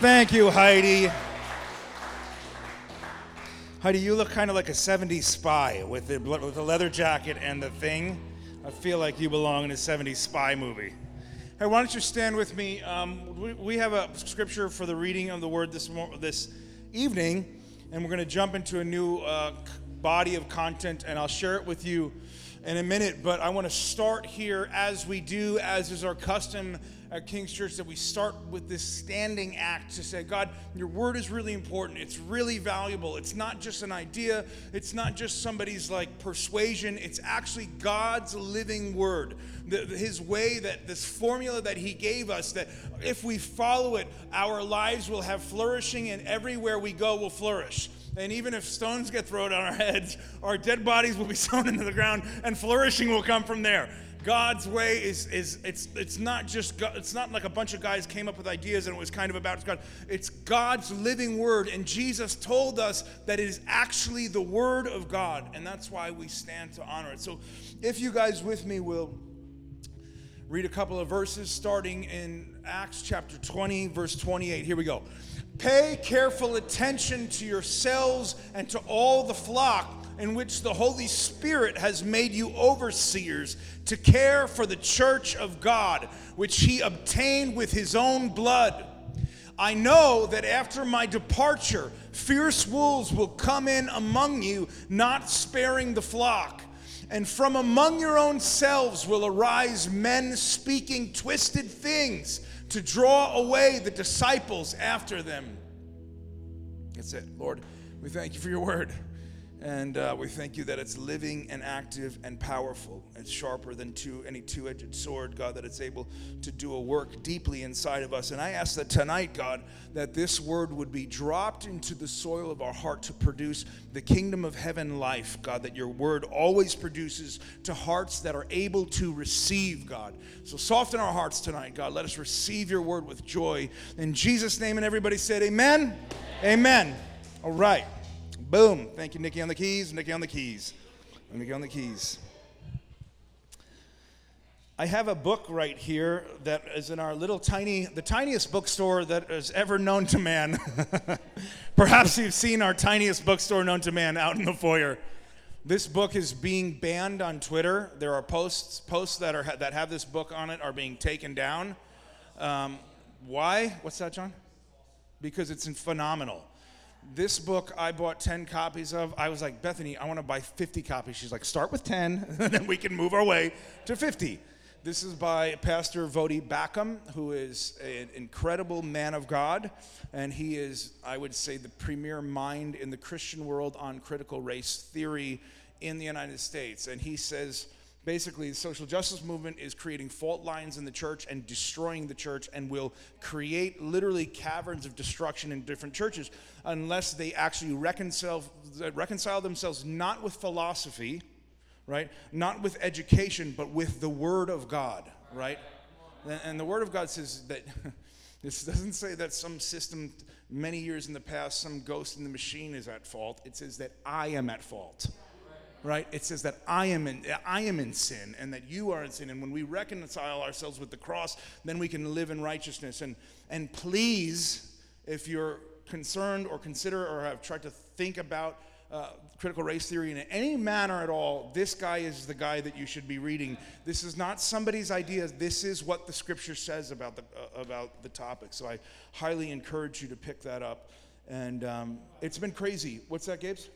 Thank you, Heidi. Heidi, you look kind of like a 70s spy with the, with the leather jacket and the thing. I feel like you belong in a 70s spy movie. Hey, why don't you stand with me? Um, we, we have a scripture for the reading of the word this, this evening, and we're going to jump into a new uh, body of content, and I'll share it with you in a minute. But I want to start here, as we do, as is our custom at King's Church, that we start with this standing act to say, God, your word is really important. It's really valuable. It's not just an idea, it's not just somebody's like persuasion, it's actually God's living word. The, his way that this formula that he gave us, that if we follow it, our lives will have flourishing, and everywhere we go will flourish. And even if stones get thrown on our heads, our dead bodies will be sown into the ground and flourishing will come from there. God's way is is it's it's not just God, it's not like a bunch of guys came up with ideas and it was kind of about God. It's God's living word and Jesus told us that it is actually the word of God and that's why we stand to honor it. So if you guys with me will read a couple of verses starting in Acts chapter 20 verse 28. Here we go. Pay careful attention to yourselves and to all the flock in which the Holy Spirit has made you overseers to care for the church of God, which he obtained with his own blood. I know that after my departure, fierce wolves will come in among you, not sparing the flock. And from among your own selves will arise men speaking twisted things to draw away the disciples after them. That's it. Lord, we thank you for your word. And uh, we thank you that it's living and active and powerful. It's sharper than two, any two edged sword, God, that it's able to do a work deeply inside of us. And I ask that tonight, God, that this word would be dropped into the soil of our heart to produce the kingdom of heaven life, God, that your word always produces to hearts that are able to receive, God. So soften our hearts tonight, God. Let us receive your word with joy. In Jesus' name, and everybody said, Amen. Amen. Amen. All right. Boom. Thank you, Nikki on the keys. Nikki on the keys. Nikki on the keys. I have a book right here that is in our little tiny, the tiniest bookstore that is ever known to man. Perhaps you've seen our tiniest bookstore known to man out in the foyer. This book is being banned on Twitter. There are posts posts that are that have this book on it are being taken down. Um, why? What's that, John? Because it's phenomenal this book I bought 10 copies of. I was like, Bethany, I want to buy 50 copies. She's like, start with 10, and then we can move our way to 50. This is by Pastor Voddie Baucham, who is an incredible man of God, and he is, I would say, the premier mind in the Christian world on critical race theory in the United States. And he says, basically the social justice movement is creating fault lines in the church and destroying the church and will create literally caverns of destruction in different churches unless they actually reconcile, reconcile themselves not with philosophy right? Not with education but with the word of god right? And the word of god says that this doesn't say that some system many years in the past some ghost in the machine is at fault. It says that i am at fault right? It says that I am in I am in sin and that you are in sin. And when we reconcile ourselves with the cross, then we can live in righteousness. And and please, if you're concerned or consider or have tried to think about uh, critical race theory in any manner at all, this guy is the guy that you should be reading. This is not somebody's idea. This is what the scripture says about the uh, about the topic. So I highly encourage you to pick that up. And um, it's been crazy. What's that, Gabe's?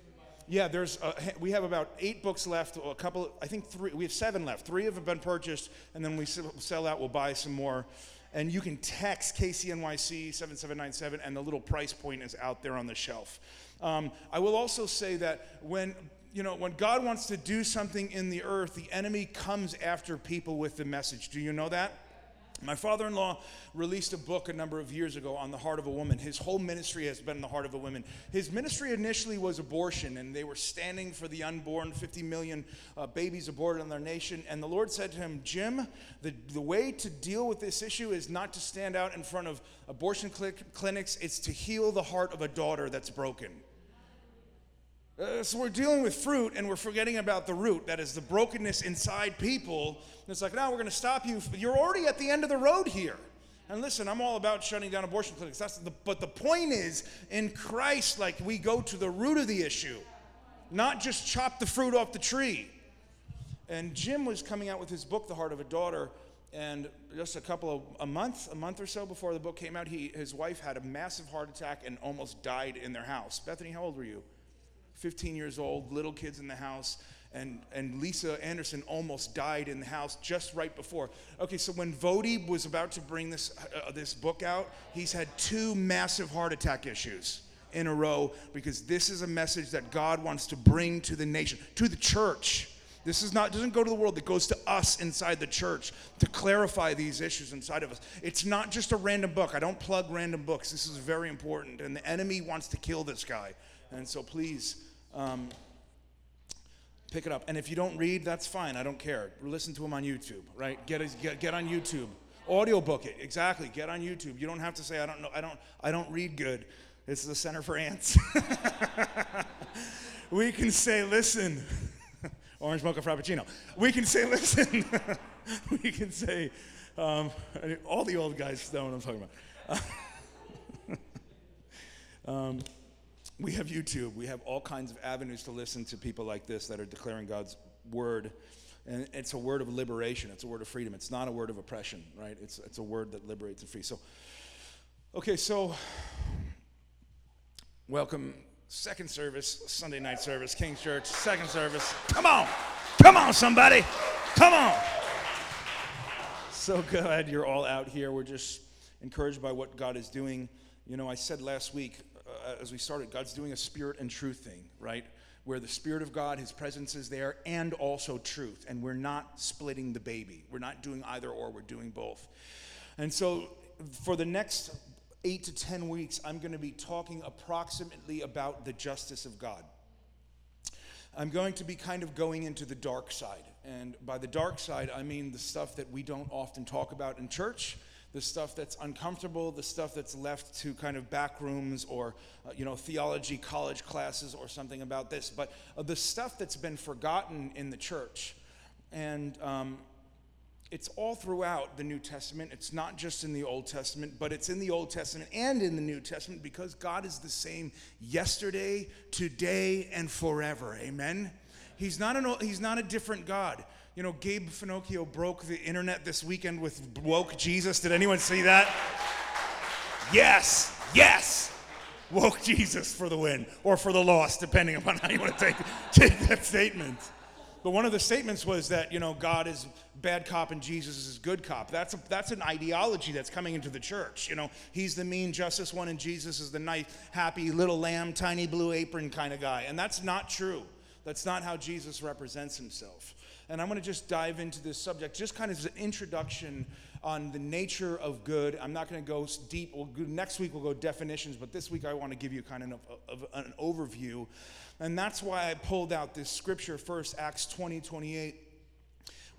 Yeah, there's a, we have about eight books left. A couple, I think three. We have seven left. Three have been purchased, and then we sell out. We'll buy some more. And you can text KCNYC 7797, and the little price point is out there on the shelf. Um, I will also say that when you know when God wants to do something in the earth, the enemy comes after people with the message. Do you know that? My father in law released a book a number of years ago on the heart of a woman. His whole ministry has been the heart of a woman. His ministry initially was abortion, and they were standing for the unborn 50 million uh, babies aborted in their nation. And the Lord said to him, Jim, the, the way to deal with this issue is not to stand out in front of abortion cl- clinics, it's to heal the heart of a daughter that's broken. Uh, so we're dealing with fruit and we're forgetting about the root that is the brokenness inside people. And it's like, now we're going to stop you. You're already at the end of the road here. And listen, I'm all about shutting down abortion clinics. That's the, but the point is, in Christ, like we go to the root of the issue, not just chop the fruit off the tree. And Jim was coming out with his book, The Heart of a Daughter, and just a couple of a month, a month or so before the book came out, he his wife had a massive heart attack and almost died in their house. Bethany, how old were you? 15 years old, little kids in the house and, and Lisa Anderson almost died in the house just right before. Okay, so when Voddie was about to bring this, uh, this book out, he's had two massive heart attack issues in a row because this is a message that God wants to bring to the nation, to the church. This is not doesn't go to the world, it goes to us inside the church to clarify these issues inside of us. It's not just a random book. I don't plug random books. This is very important. And the enemy wants to kill this guy. And so please um, pick it up. And if you don't read, that's fine. I don't care. Listen to him on YouTube, right? Get, a, get, get on YouTube. Audio book it. Exactly. Get on YouTube. You don't have to say I don't know. I don't I don't read good. It's the Center for Ants. we can say, listen, orange mocha frappuccino. We can say, listen. we can say, um, all the old guys know what I'm talking about. um, we have YouTube. We have all kinds of avenues to listen to people like this that are declaring God's word. And it's a word of liberation. It's a word of freedom. It's not a word of oppression, right? It's, it's a word that liberates and frees. So, okay, so welcome. Second service, Sunday night service, King's Church, second service. Come on. Come on, somebody. Come on. So glad you're all out here. We're just encouraged by what God is doing. You know, I said last week, Uh, as we started, God's doing a spirit and truth thing, right? Where the Spirit of God, His presence is there, and also truth. And we're not splitting the baby. We're not doing either or, we're doing both. And so for the next eight to 10 weeks, I'm going to be talking approximately about the justice of God. I'm going to be kind of going into the dark side. And by the dark side, I mean the stuff that we don't often talk about in church the stuff that's uncomfortable, the stuff that's left to kind of back rooms or, uh, you know, theology college classes or something about this, but uh, the stuff that's been forgotten in the church. And um, it's all throughout the New Testament. It's not just in the Old Testament, but it's in the Old Testament and in the New Testament because God is the same yesterday, today, and forever. Amen? He's not, an, he's not a different God. You know, Gabe Finocchio broke the internet this weekend with woke Jesus. Did anyone see that? Yes, yes. Woke Jesus for the win or for the loss, depending upon how you want to take, take that statement. But one of the statements was that, you know, God is bad cop and Jesus is good cop. That's, a, that's an ideology that's coming into the church. You know, he's the mean justice one and Jesus is the nice, happy little lamb, tiny blue apron kind of guy. And that's not true. That's not how Jesus represents himself. And I'm going to just dive into this subject, just kind of as an introduction on the nature of good. I'm not going to go deep. We'll go, next week we'll go definitions, but this week I want to give you kind of, of, of an overview. And that's why I pulled out this scripture first, Acts 20, 28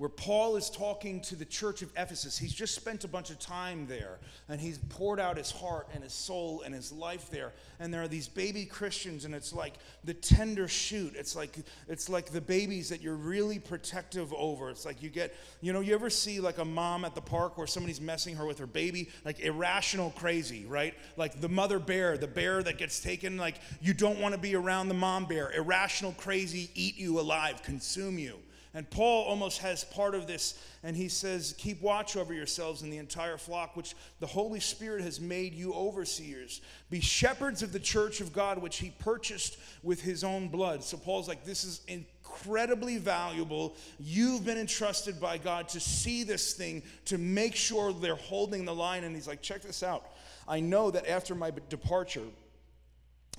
where Paul is talking to the church of Ephesus. He's just spent a bunch of time there and he's poured out his heart and his soul and his life there. And there are these baby Christians and it's like the tender shoot. It's like it's like the babies that you're really protective over. It's like you get, you know, you ever see like a mom at the park where somebody's messing her with her baby, like irrational crazy, right? Like the mother bear, the bear that gets taken like you don't want to be around the mom bear. Irrational crazy eat you alive, consume you. And Paul almost has part of this, and he says, Keep watch over yourselves and the entire flock, which the Holy Spirit has made you overseers. Be shepherds of the church of God, which he purchased with his own blood. So Paul's like, This is incredibly valuable. You've been entrusted by God to see this thing, to make sure they're holding the line. And he's like, Check this out. I know that after my departure,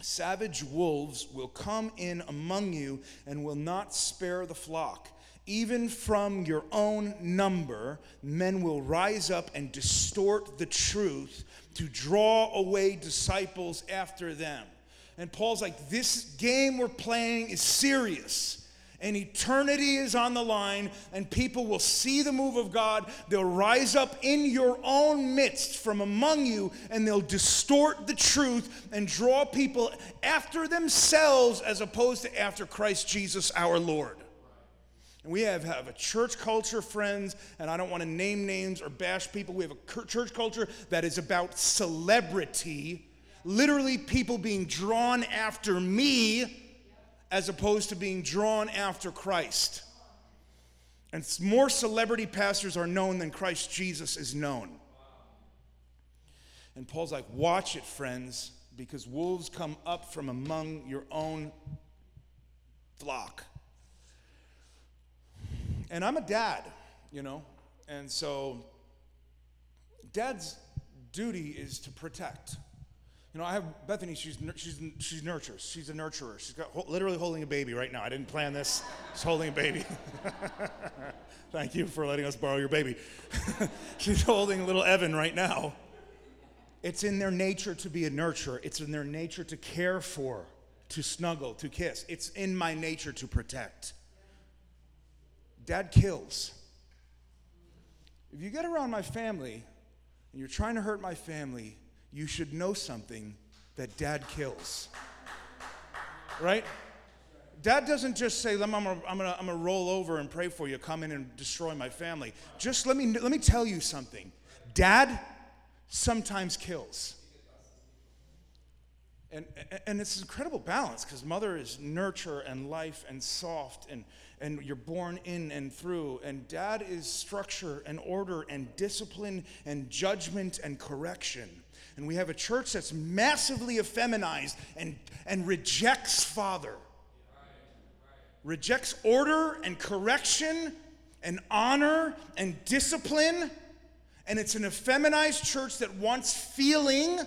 savage wolves will come in among you and will not spare the flock. Even from your own number, men will rise up and distort the truth to draw away disciples after them. And Paul's like, this game we're playing is serious. And eternity is on the line, and people will see the move of God. They'll rise up in your own midst from among you, and they'll distort the truth and draw people after themselves as opposed to after Christ Jesus our Lord. And we have, have a church culture, friends, and I don't want to name names or bash people. We have a church culture that is about celebrity, literally, people being drawn after me as opposed to being drawn after Christ. And more celebrity pastors are known than Christ Jesus is known. And Paul's like, watch it, friends, because wolves come up from among your own flock. And I'm a dad, you know, and so dad's duty is to protect. You know, I have Bethany, she's, she's, she's nurtures. She's a nurturer. She's got literally holding a baby right now. I didn't plan this. She's holding a baby. Thank you for letting us borrow your baby. she's holding little Evan right now. It's in their nature to be a nurturer, it's in their nature to care for, to snuggle, to kiss. It's in my nature to protect. Dad kills. If you get around my family and you're trying to hurt my family, you should know something that dad kills. Right? Dad doesn't just say, I'm gonna, I'm, gonna, I'm gonna roll over and pray for you, come in and destroy my family. Just let me, let me tell you something. Dad sometimes kills. And, and it's an incredible balance because mother is nurture and life and soft and, and you're born in and through. And dad is structure and order and discipline and judgment and correction. And we have a church that's massively effeminized and, and rejects father, rejects order and correction and honor and discipline and it's an effeminized church that wants feeling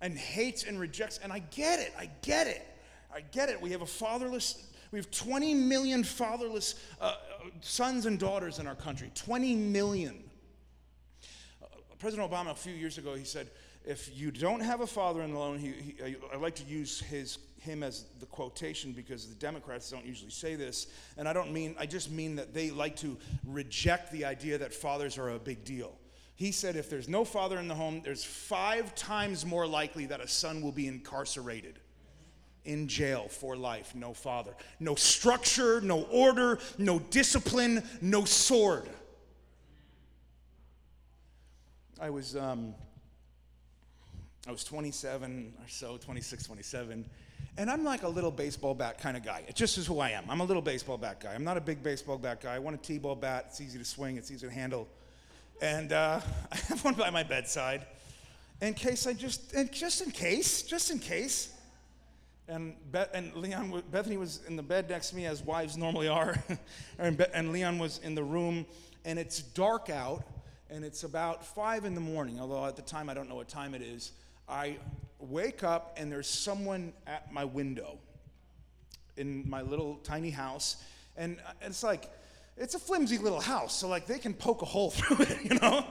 and hates and rejects. And I get it. I get it. I get it. We have a fatherless, we have 20 million fatherless uh, sons and daughters in our country. 20 million. Uh, President Obama, a few years ago, he said, if you don't have a father in the he, I like to use his him as the quotation because the Democrats don't usually say this. And I don't mean, I just mean that they like to reject the idea that fathers are a big deal. He said if there's no father in the home, there's five times more likely that a son will be incarcerated in jail for life. No father. No structure, no order, no discipline, no sword. I was, um, I was 27 or so, 26, 27 and I'm like a little baseball bat kind of guy. It just is who I am. I'm a little baseball bat guy. I'm not a big baseball bat guy. I want a T-ball bat. It's easy to swing. It's easy to handle. And uh, I have one by my bedside, in case I just, and just in case, just in case. And, Be- and Leon, Bethany was in the bed next to me, as wives normally are. and, Be- and Leon was in the room, and it's dark out, and it's about five in the morning. Although at the time I don't know what time it is. I wake up and there's someone at my window in my little tiny house. And uh, it's like, it's a flimsy little house, so like they can poke a hole through it, you know?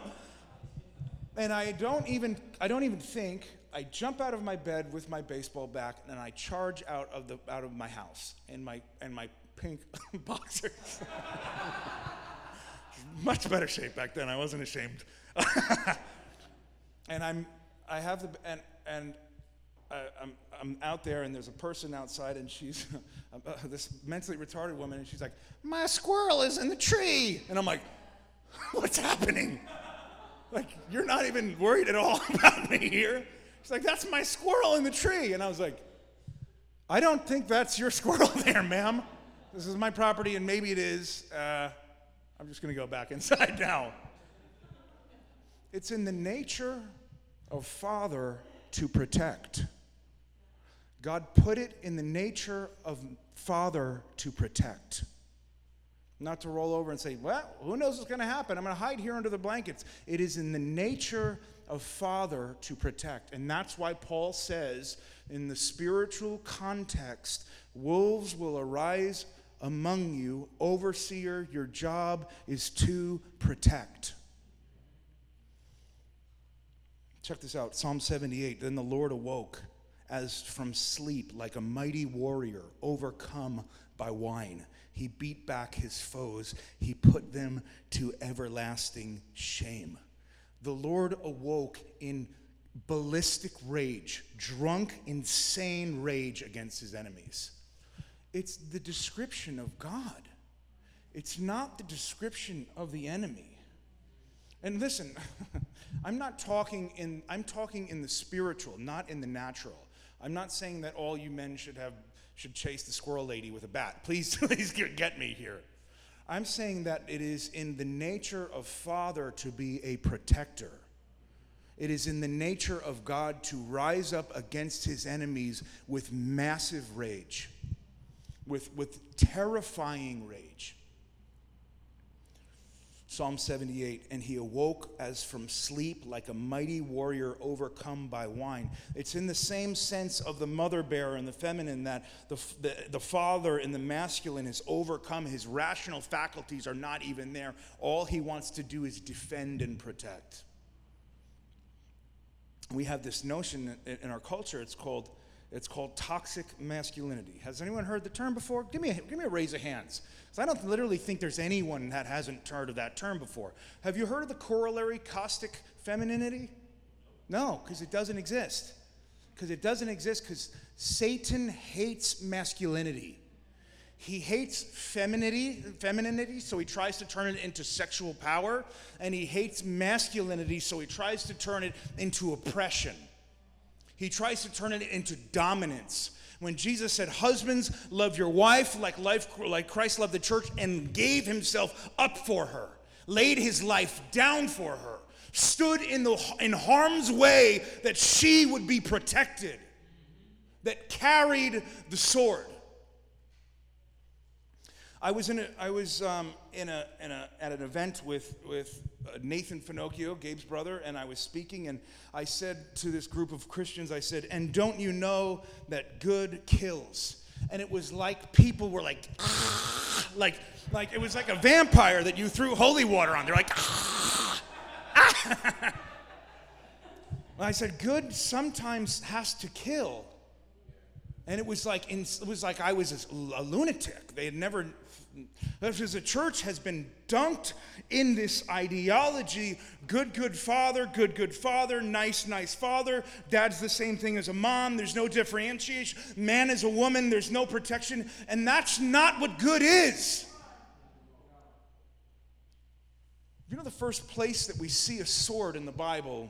And I don't even, I don't even think, I jump out of my bed with my baseball bat and I charge out of the out of my house in my in my pink boxers. Much better shape back then. I wasn't ashamed. and I'm I have the, and, and I, am I'm out there and there's a person outside and she's uh, this mentally retarded woman and she's like, my squirrel is in the tree. And I'm like, what's happening? Like, you're not even worried at all about me here. She's like, that's my squirrel in the tree. And I was like, I don't think that's your squirrel there, ma'am. This is my property and maybe it is. Uh, I'm just going to go back inside now. It's in the nature of Father to protect. God put it in the nature of Father to protect. Not to roll over and say, well, who knows what's going to happen? I'm going to hide here under the blankets. It is in the nature of Father to protect. And that's why Paul says, in the spiritual context, wolves will arise among you. Overseer, your job is to protect. Check this out Psalm 78. Then the Lord awoke as from sleep, like a mighty warrior overcome by wine. He beat back his foes, he put them to everlasting shame. The Lord awoke in ballistic rage, drunk, insane rage against his enemies. It's the description of God. it's not the description of the enemy. And listen, I'm not talking in I'm talking in the spiritual, not in the natural. I'm not saying that all you men should have should chase the squirrel lady with a bat. Please please get me here. I'm saying that it is in the nature of father to be a protector. It is in the nature of God to rise up against his enemies with massive rage, with, with terrifying rage. Psalm 78, and he awoke as from sleep like a mighty warrior overcome by wine. It's in the same sense of the mother bearer and the feminine that the, the, the father in the masculine is overcome. His rational faculties are not even there. All he wants to do is defend and protect. We have this notion in our culture, it's called it's called toxic masculinity. Has anyone heard the term before? Give me a, give me a raise of hands. Because I don't literally think there's anyone that hasn't heard of that term before. Have you heard of the corollary caustic femininity? No, because it doesn't exist. Because it doesn't exist because Satan hates masculinity. He hates femininity, femininity, so he tries to turn it into sexual power, and he hates masculinity, so he tries to turn it into oppression. He tries to turn it into dominance. When Jesus said, Husbands, love your wife like, life, like Christ loved the church and gave himself up for her, laid his life down for her, stood in, the, in harm's way that she would be protected, that carried the sword. I was in a, I was um, in a, in a, at an event with, with Nathan Finocchio, Gabe's brother, and I was speaking, and I said to this group of Christians, I said, and don't you know that good kills? And it was like people were like, ah, like, like it was like a vampire that you threw holy water on. They're like, ah, ah. I said, good sometimes has to kill. And it was like, it was like I was a lunatic. They had never because the church has been dunked in this ideology good, good father, good, good father, nice, nice father. Dad's the same thing as a mom. There's no differentiation. Man is a woman. There's no protection. And that's not what good is. You know, the first place that we see a sword in the Bible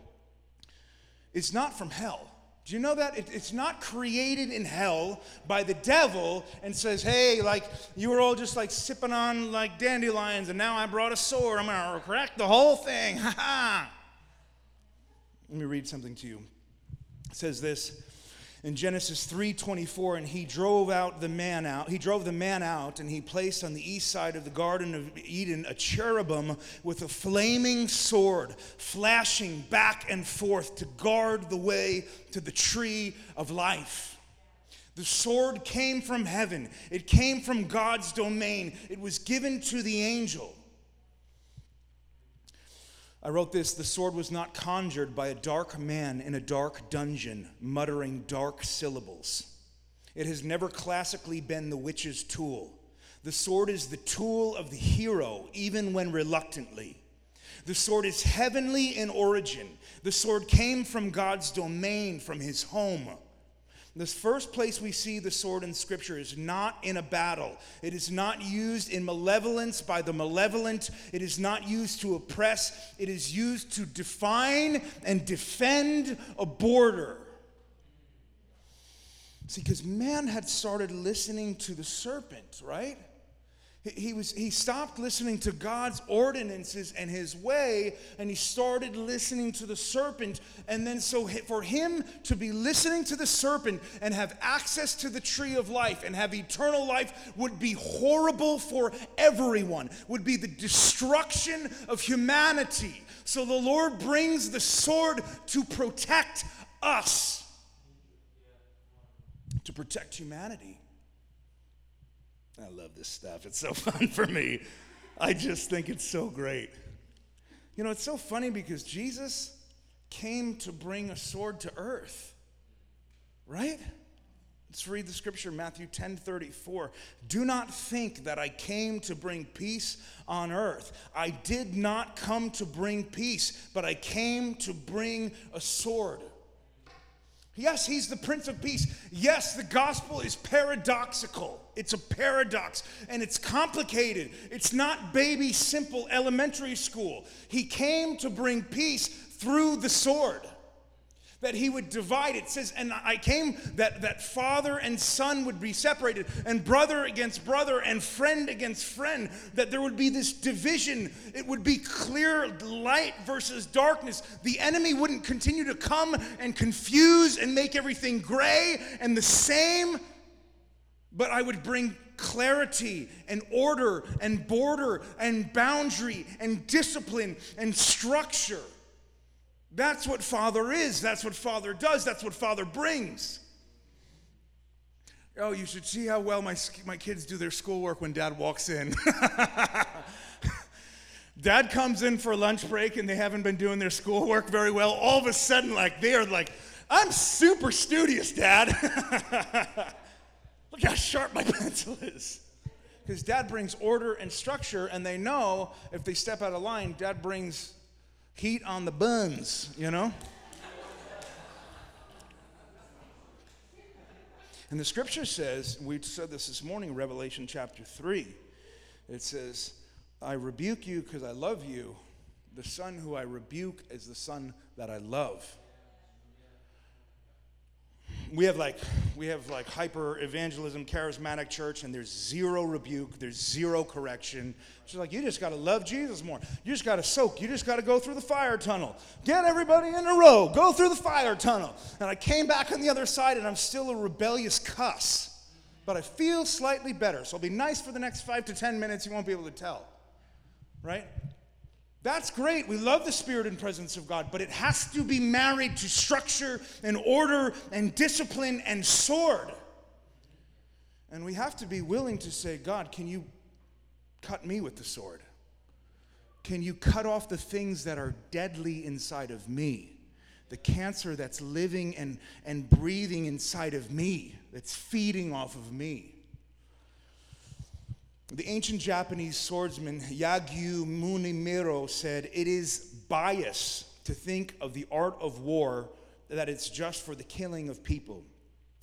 is not from hell. Do you know that? It, it's not created in hell by the devil and says, hey, like, you were all just like sipping on like dandelions and now I brought a sword. I'm going to crack the whole thing. Ha ha. Let me read something to you. It says this in Genesis 3:24 and he drove out the man out he drove the man out and he placed on the east side of the garden of Eden a cherubim with a flaming sword flashing back and forth to guard the way to the tree of life. The sword came from heaven. It came from God's domain. It was given to the angel I wrote this The sword was not conjured by a dark man in a dark dungeon, muttering dark syllables. It has never classically been the witch's tool. The sword is the tool of the hero, even when reluctantly. The sword is heavenly in origin. The sword came from God's domain, from his home. The first place we see the sword in Scripture is not in a battle. It is not used in malevolence by the malevolent. It is not used to oppress. It is used to define and defend a border. See, because man had started listening to the serpent, right? He, was, he stopped listening to God's ordinances and his way, and he started listening to the serpent. And then, so for him to be listening to the serpent and have access to the tree of life and have eternal life would be horrible for everyone, would be the destruction of humanity. So the Lord brings the sword to protect us, to protect humanity. I love this stuff. It's so fun for me. I just think it's so great. You know, it's so funny because Jesus came to bring a sword to earth, right? Let's read the scripture, Matthew 10 34. Do not think that I came to bring peace on earth. I did not come to bring peace, but I came to bring a sword. Yes, he's the Prince of Peace. Yes, the gospel is paradoxical. It's a paradox and it's complicated. It's not baby, simple elementary school. He came to bring peace through the sword that he would divide. It says, and I came that, that father and son would be separated, and brother against brother, and friend against friend, that there would be this division. It would be clear light versus darkness. The enemy wouldn't continue to come and confuse and make everything gray and the same, but I would bring clarity and order and border and boundary and discipline and structure. That's what Father is. That's what Father does. That's what Father brings. Oh, you should see how well my, my kids do their schoolwork when dad walks in. dad comes in for lunch break and they haven't been doing their schoolwork very well. All of a sudden, like, they are like, I'm super studious, dad. Look how sharp my pencil is. Because dad brings order and structure, and they know if they step out of line, dad brings heat on the buns, you know? And the scripture says, we said this this morning, Revelation chapter 3. It says, I rebuke you because I love you. The son who I rebuke is the son that I love we have like we have like hyper evangelism charismatic church and there's zero rebuke there's zero correction. She's like you just got to love jesus more. You just got to soak. You just got to go through the fire tunnel. Get everybody in a row. Go through the fire tunnel. And i came back on the other side and i'm still a rebellious cuss but i feel slightly better. So it'll be nice for the next five to ten minutes. You won't be able to tell right that's great. We love the spirit and presence of God, but it has to be married to structure and order and discipline and sword. And we have to be willing to say, God, can you cut me with the sword? Can you cut off the things that are deadly inside of me? The cancer that's living and, and breathing inside of me, that's feeding off of me. The ancient Japanese swordsman Yagyu Munenori said, It is bias to think of the art of war that it's just for the killing of people.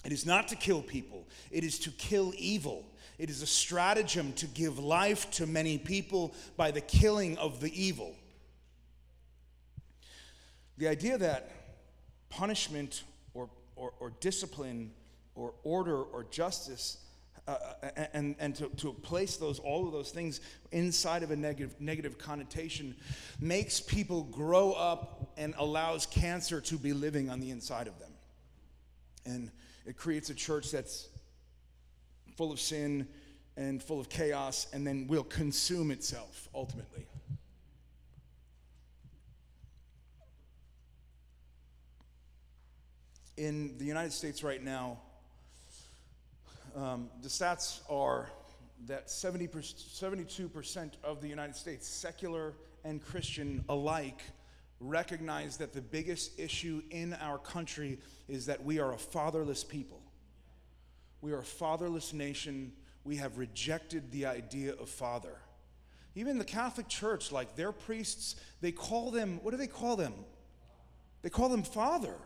It is not to kill people, it is to kill evil. It is a stratagem to give life to many people by the killing of the evil. The idea that punishment or, or, or discipline or order or justice uh, and, and to, to place those all of those things inside of a negative, negative connotation makes people grow up and allows cancer to be living on the inside of them. And it creates a church that's full of sin and full of chaos and then will consume itself ultimately. In the united states right now um, the stats are that 70 72% of the United States, secular and Christian alike, recognize that the biggest issue in our country is that we are a fatherless people. We are a fatherless nation. We have rejected the idea of father. Even the Catholic Church, like their priests, they call them, what do they call them? They call them father.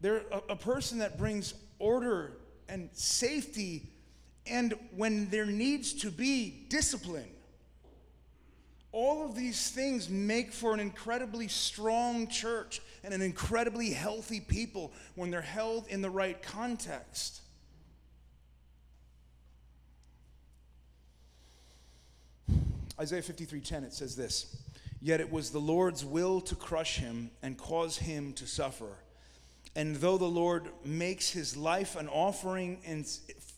They're a, a person that brings order and safety, and when there needs to be discipline. All of these things make for an incredibly strong church and an incredibly healthy people when they're held in the right context. Isaiah 53:10 it says this, "Yet it was the Lord's will to crush him and cause him to suffer." And though the Lord makes his life an offering in,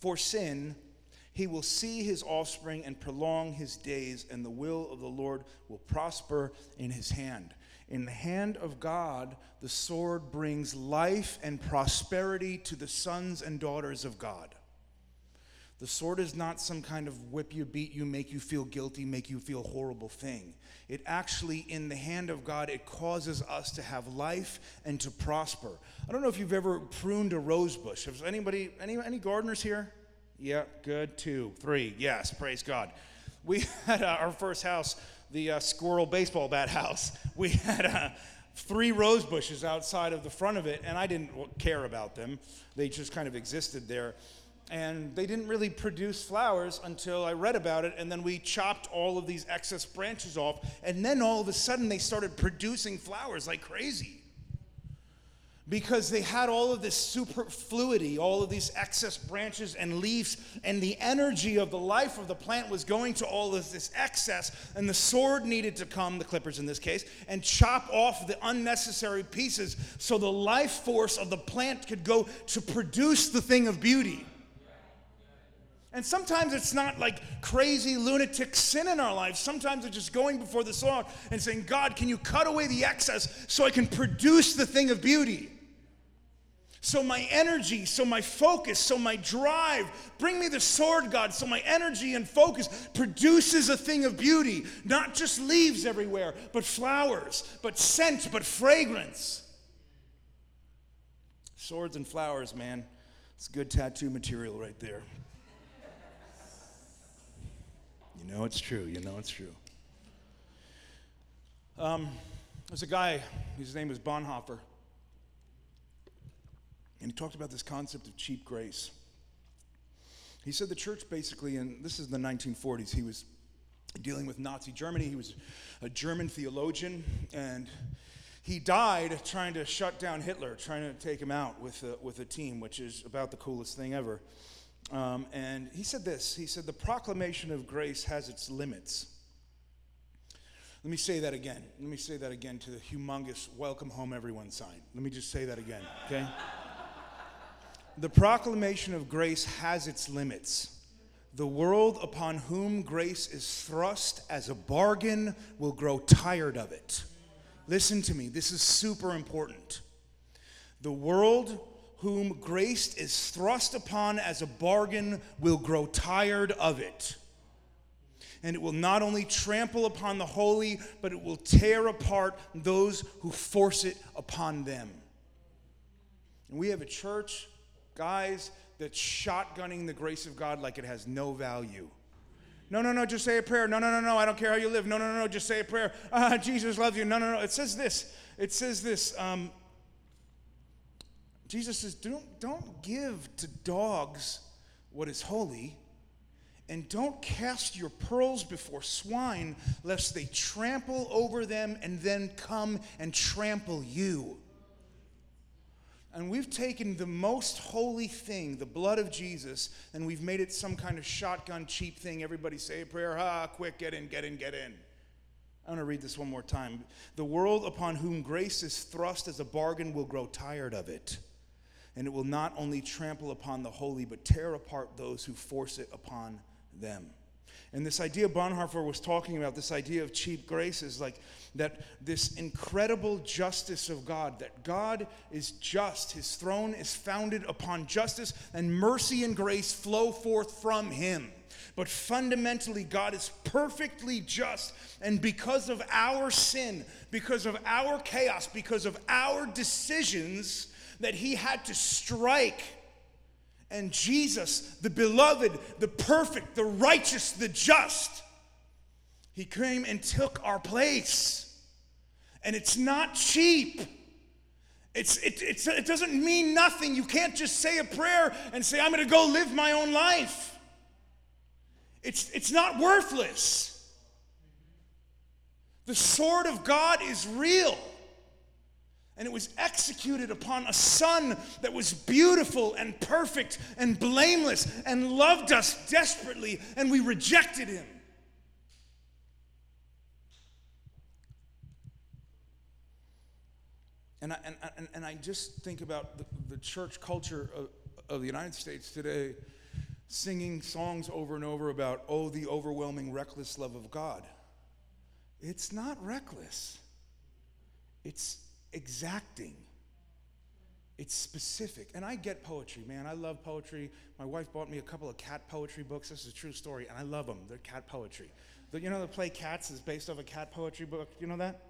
for sin, he will see his offspring and prolong his days, and the will of the Lord will prosper in his hand. In the hand of God, the sword brings life and prosperity to the sons and daughters of God. The sword is not some kind of whip you, beat you, make you feel guilty, make you feel horrible thing. It actually, in the hand of God, it causes us to have life and to prosper. I don't know if you've ever pruned a rose bush. Has anybody, any, any gardeners here? Yeah, good. Two, three. Yes, praise God. We had uh, our first house, the uh, squirrel baseball bat house. We had a three rose bushes outside of the front of it, and I didn't care about them. They just kind of existed there. And they didn't really produce flowers until I read about it, and then we chopped all of these excess branches off, and then all of a sudden they started producing flowers like crazy because they had all of this superfluity, all of these excess branches and leaves, and the energy of the life of the plant was going to all of this excess. And the sword needed to come, the clippers in this case, and chop off the unnecessary pieces so the life force of the plant could go to produce the thing of beauty. And sometimes it's not like crazy lunatic sin in our lives. Sometimes it's just going before the Lord and saying, God, can you cut away the excess so I can produce the thing of beauty? So my energy, so my focus, so my drive, bring me the sword, God, so my energy and focus produces a thing of beauty, not just leaves everywhere, but flowers, but scent, but fragrance. Swords and flowers, man. It's good tattoo material right there. You know it's true. You know it's true. Um, there's a guy, his name is Bonhoeffer, and he talked about this concept of cheap grace. He said the church basically, and this is the 1940s, he was dealing with Nazi Germany. He was a German theologian, and he died trying to shut down Hitler, trying to take him out with a, with a team, which is about the coolest thing ever. Um, and he said this He said, The proclamation of grace has its limits. Let me say that again. Let me say that again to the humongous welcome home everyone sign. Let me just say that again, okay? the proclamation of grace has its limits. The world upon whom grace is thrust as a bargain will grow tired of it. Listen to me, this is super important. The world whom grace is thrust upon as a bargain will grow tired of it. And it will not only trample upon the holy, but it will tear apart those who force it upon them. And we have a church, guys, that's shotgunning the grace of God like it has no value. No, no, no, just say a prayer. No, no, no, no, I don't care how you live. No, no, no, just say a prayer. Ah, Jesus loves you. No, no, no. It says this. It says this. Um, Jesus says, don't, don't give to dogs what is holy, and don't cast your pearls before swine, lest they trample over them and then come and trample you. And we've taken the most holy thing, the blood of Jesus, and we've made it some kind of shotgun, cheap thing. Everybody say a prayer, ha, quick, get in, get in, get in. I want to read this one more time. The world upon whom grace is thrust as a bargain will grow tired of it and it will not only trample upon the holy, but tear apart those who force it upon them. And this idea Bonhoeffer was talking about, this idea of cheap grace, is like that this incredible justice of God, that God is just. His throne is founded upon justice, and mercy and grace flow forth from Him. But fundamentally, God is perfectly just. And because of our sin, because of our chaos, because of our decisions, that he had to strike. And Jesus, the beloved, the perfect, the righteous, the just, he came and took our place. And it's not cheap. It's, it, it's, it doesn't mean nothing. You can't just say a prayer and say, I'm going to go live my own life. It's, it's not worthless. The sword of God is real. And it was executed upon a son that was beautiful and perfect and blameless and loved us desperately, and we rejected him. And I, and, and, and I just think about the, the church culture of, of the United States today singing songs over and over about, oh, the overwhelming, reckless love of God. It's not reckless, it's exacting. It's specific. And I get poetry, man. I love poetry. My wife bought me a couple of cat poetry books. This is a true story, and I love them. They're cat poetry. The, you know, the play Cats is based off a cat poetry book. You know that?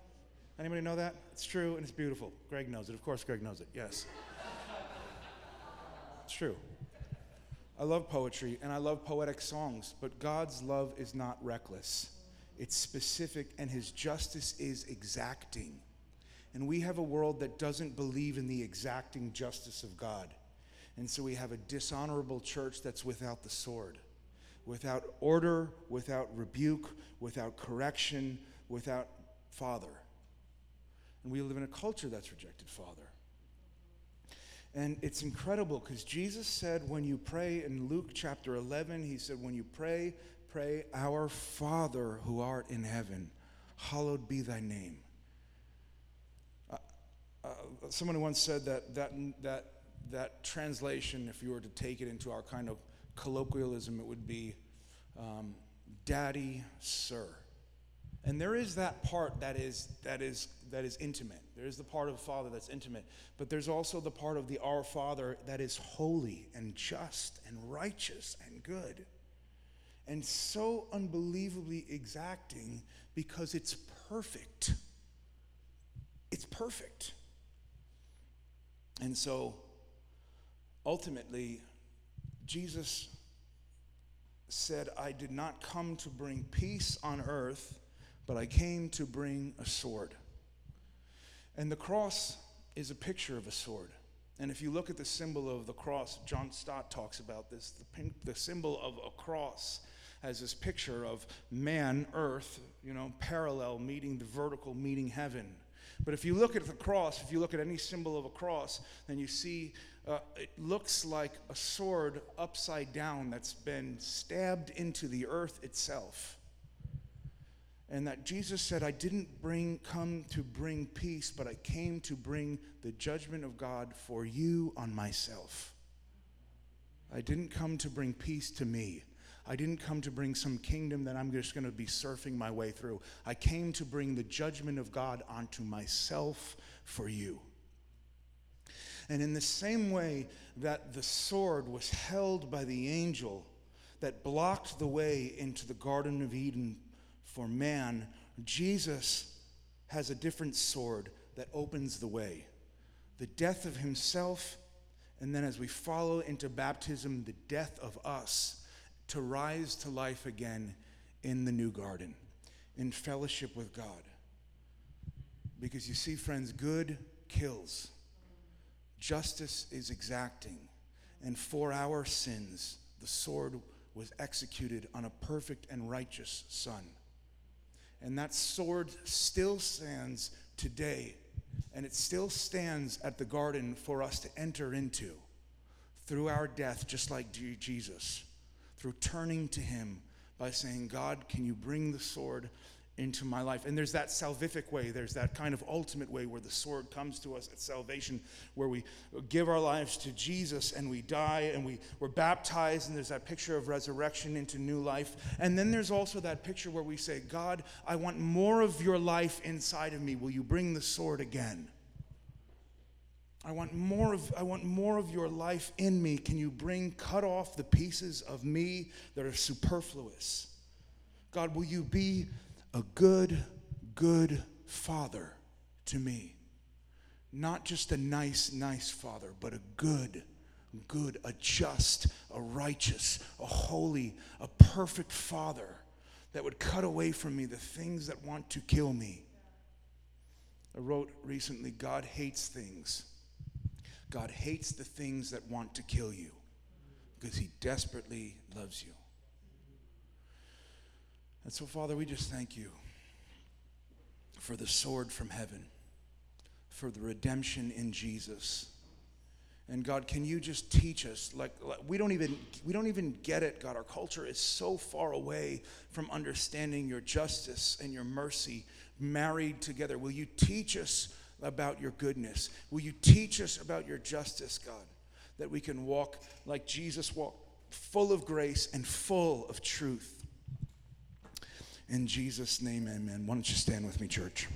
Anybody know that? It's true and it's beautiful. Greg knows it. Of course, Greg knows it. Yes. it's true. I love poetry and I love poetic songs, but God's love is not reckless. It's specific and his justice is exacting. And we have a world that doesn't believe in the exacting justice of God. And so we have a dishonorable church that's without the sword, without order, without rebuke, without correction, without Father. And we live in a culture that's rejected Father. And it's incredible because Jesus said, when you pray in Luke chapter 11, he said, when you pray, pray, Our Father who art in heaven, hallowed be thy name. Uh, someone once said that, that, that, that translation, if you were to take it into our kind of colloquialism, it would be um, Daddy, Sir. And there is that part that is, that is, that is intimate. There is the part of the Father that's intimate. But there's also the part of the Our Father that is holy and just and righteous and good. And so unbelievably exacting because it's perfect. It's perfect. And so ultimately, Jesus said, I did not come to bring peace on earth but I came to bring a sword. And the cross is a picture of a sword. And if you look at the symbol of the cross, John Stott talks about this. The, pink, the symbol of a cross has this picture of man, earth, you know, parallel meeting the vertical, meeting heaven. But if you look at the cross, if you look at any symbol of a cross, then you see uh, it looks like a sword upside down that's been stabbed into the earth itself and that Jesus said, I didn't bring, come to bring peace, but I came to bring the judgment of God for you on myself. I didn't come to bring peace to me. I didn't come to bring some kingdom that I'm just going to be surfing my way through. I came to bring the judgment of God onto myself for you. And in the same way that the sword was held by the angel that blocked the way into the Garden of Eden for man, Jesus has a different sword that opens the way. The death of himself, and then as we follow into baptism, the death of us to rise to life again in the new garden, in fellowship with God. Because you see, friends, good kills, justice is exacting, and for our sins, the sword was executed on a perfect and righteous Son. And that sword still stands today. And it still stands at the garden for us to enter into through our death, just like Jesus, through turning to Him by saying, God, can you bring the sword into my life. And there's that salvific way, there's that kind of ultimate way where the sword comes to us at salvation, where we give our lives to Jesus and we die and we, we're baptized, and there's that picture of resurrection into new life. And then there's also that picture where we say, God, I want more of your life inside of me. Will you bring the sword again? I want more of I want more of your life in me. Can you bring cut off the pieces of me that are superfluous? God, will you be a good, good father to me. Not just a nice, nice father, but a good, good, a just, a righteous, a holy, a perfect father that would cut away from me the things that want to kill me. I wrote recently God hates things. God hates the things that want to kill you because he desperately loves you. And so, Father, we just thank you for the sword from heaven, for the redemption in Jesus. And God, can you just teach us? Like, like, we don't even we don't even get it, God. Our culture is so far away from understanding your justice and your mercy married together. Will you teach us about your goodness? Will you teach us about your justice, God? That we can walk like Jesus walked, full of grace and full of truth. In Jesus' name, amen. Why don't you stand with me, church?